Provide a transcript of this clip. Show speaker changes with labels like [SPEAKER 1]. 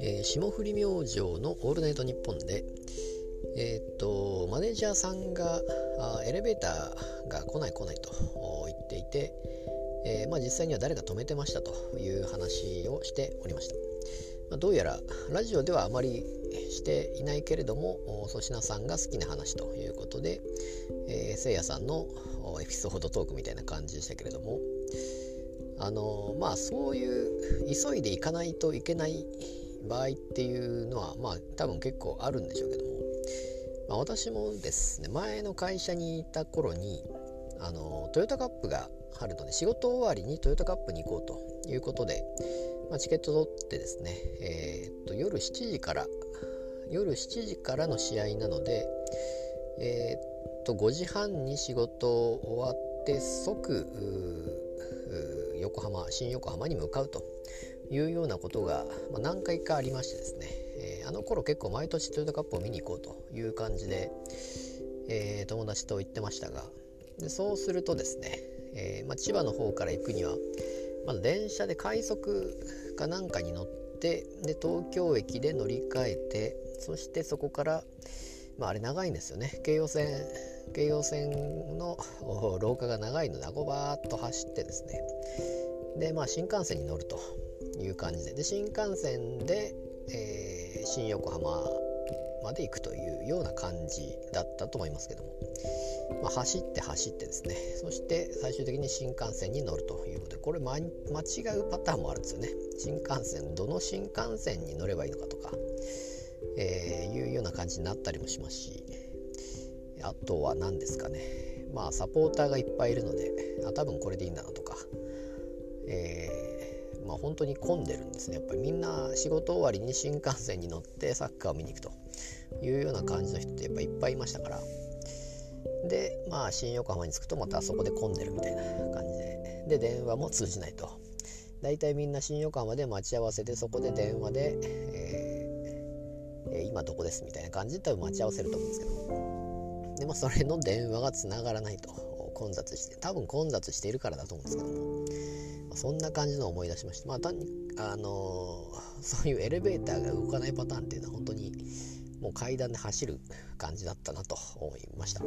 [SPEAKER 1] えー、霜降り明星の「オールナイトニッポンで」えー、っとマネージャーさんがあエレベーターが来ない来ないと言っていて、えー、まあ、実際には誰が止めてましたという話をしておりました、まあ、どうやらラジオではあまりしていないけれども粗品さんが好きな話ということで、え、せいやさんのエピソードトークみたいな感じでしたけれどもあのまあそういう急いで行かないといけない場合っていうのはまあ多分結構あるんでしょうけども、まあ、私もですね前の会社にいた頃にあのトヨタカップがあるので仕事終わりにトヨタカップに行こうということで、まあ、チケット取ってですね、えー、っと夜7時から夜7時からの試合なのでえー、っと5時半に仕事終わって即横浜新横浜に向かうというようなことが、まあ、何回かありましてですね、えー、あの頃結構毎年トヨタカップを見に行こうという感じで、えー、友達と行ってましたがでそうするとですね、えー、まあ、千葉の方から行くにはまだ電車で快速かなんかに乗ってで東京駅で乗り換えてそしてそこから、まあ、あれ長いんですよね。京葉線京葉線の廊下が長いのであごバーッと走ってですね。でまあ新幹線に乗るという感じで。で新幹線で、えー、新横浜まで行くというような感じだったと思いますけども、まあ、走って走ってですね。そして最終的に新幹線に乗るということで。これ、間違うパターンもあるんですよね。新幹線どの新幹線に乗ればいいのかとか、えー、いうような感じになったりもしますしあとは何ですかね。まあサポーターがいっぱいいるのであ多分これでいいんだなとか、えーまあ、本当に混んでるんですね。やっぱりみんな仕事終わりに新幹線に乗ってサッカーを見に行くというような感じの人ってやっぱいっぱいいましたから。でまあ新横浜に着くとまたそこで混んでるみたいな感じで。で電話も通じないと。大体みんな新横浜で待ち合わせでそこで電話で、えー、今どこですみたいな感じで多分待ち合わせると思うんですけど。でもそれの電話がつながらないと。混雑して多分混雑しているからだと思うんですけども。そんな感じのを思い出しましたまあ単にあのー、そういうエレベーターが動かないパターンっていうのは本当にもう階段で走る感じだったなと思いました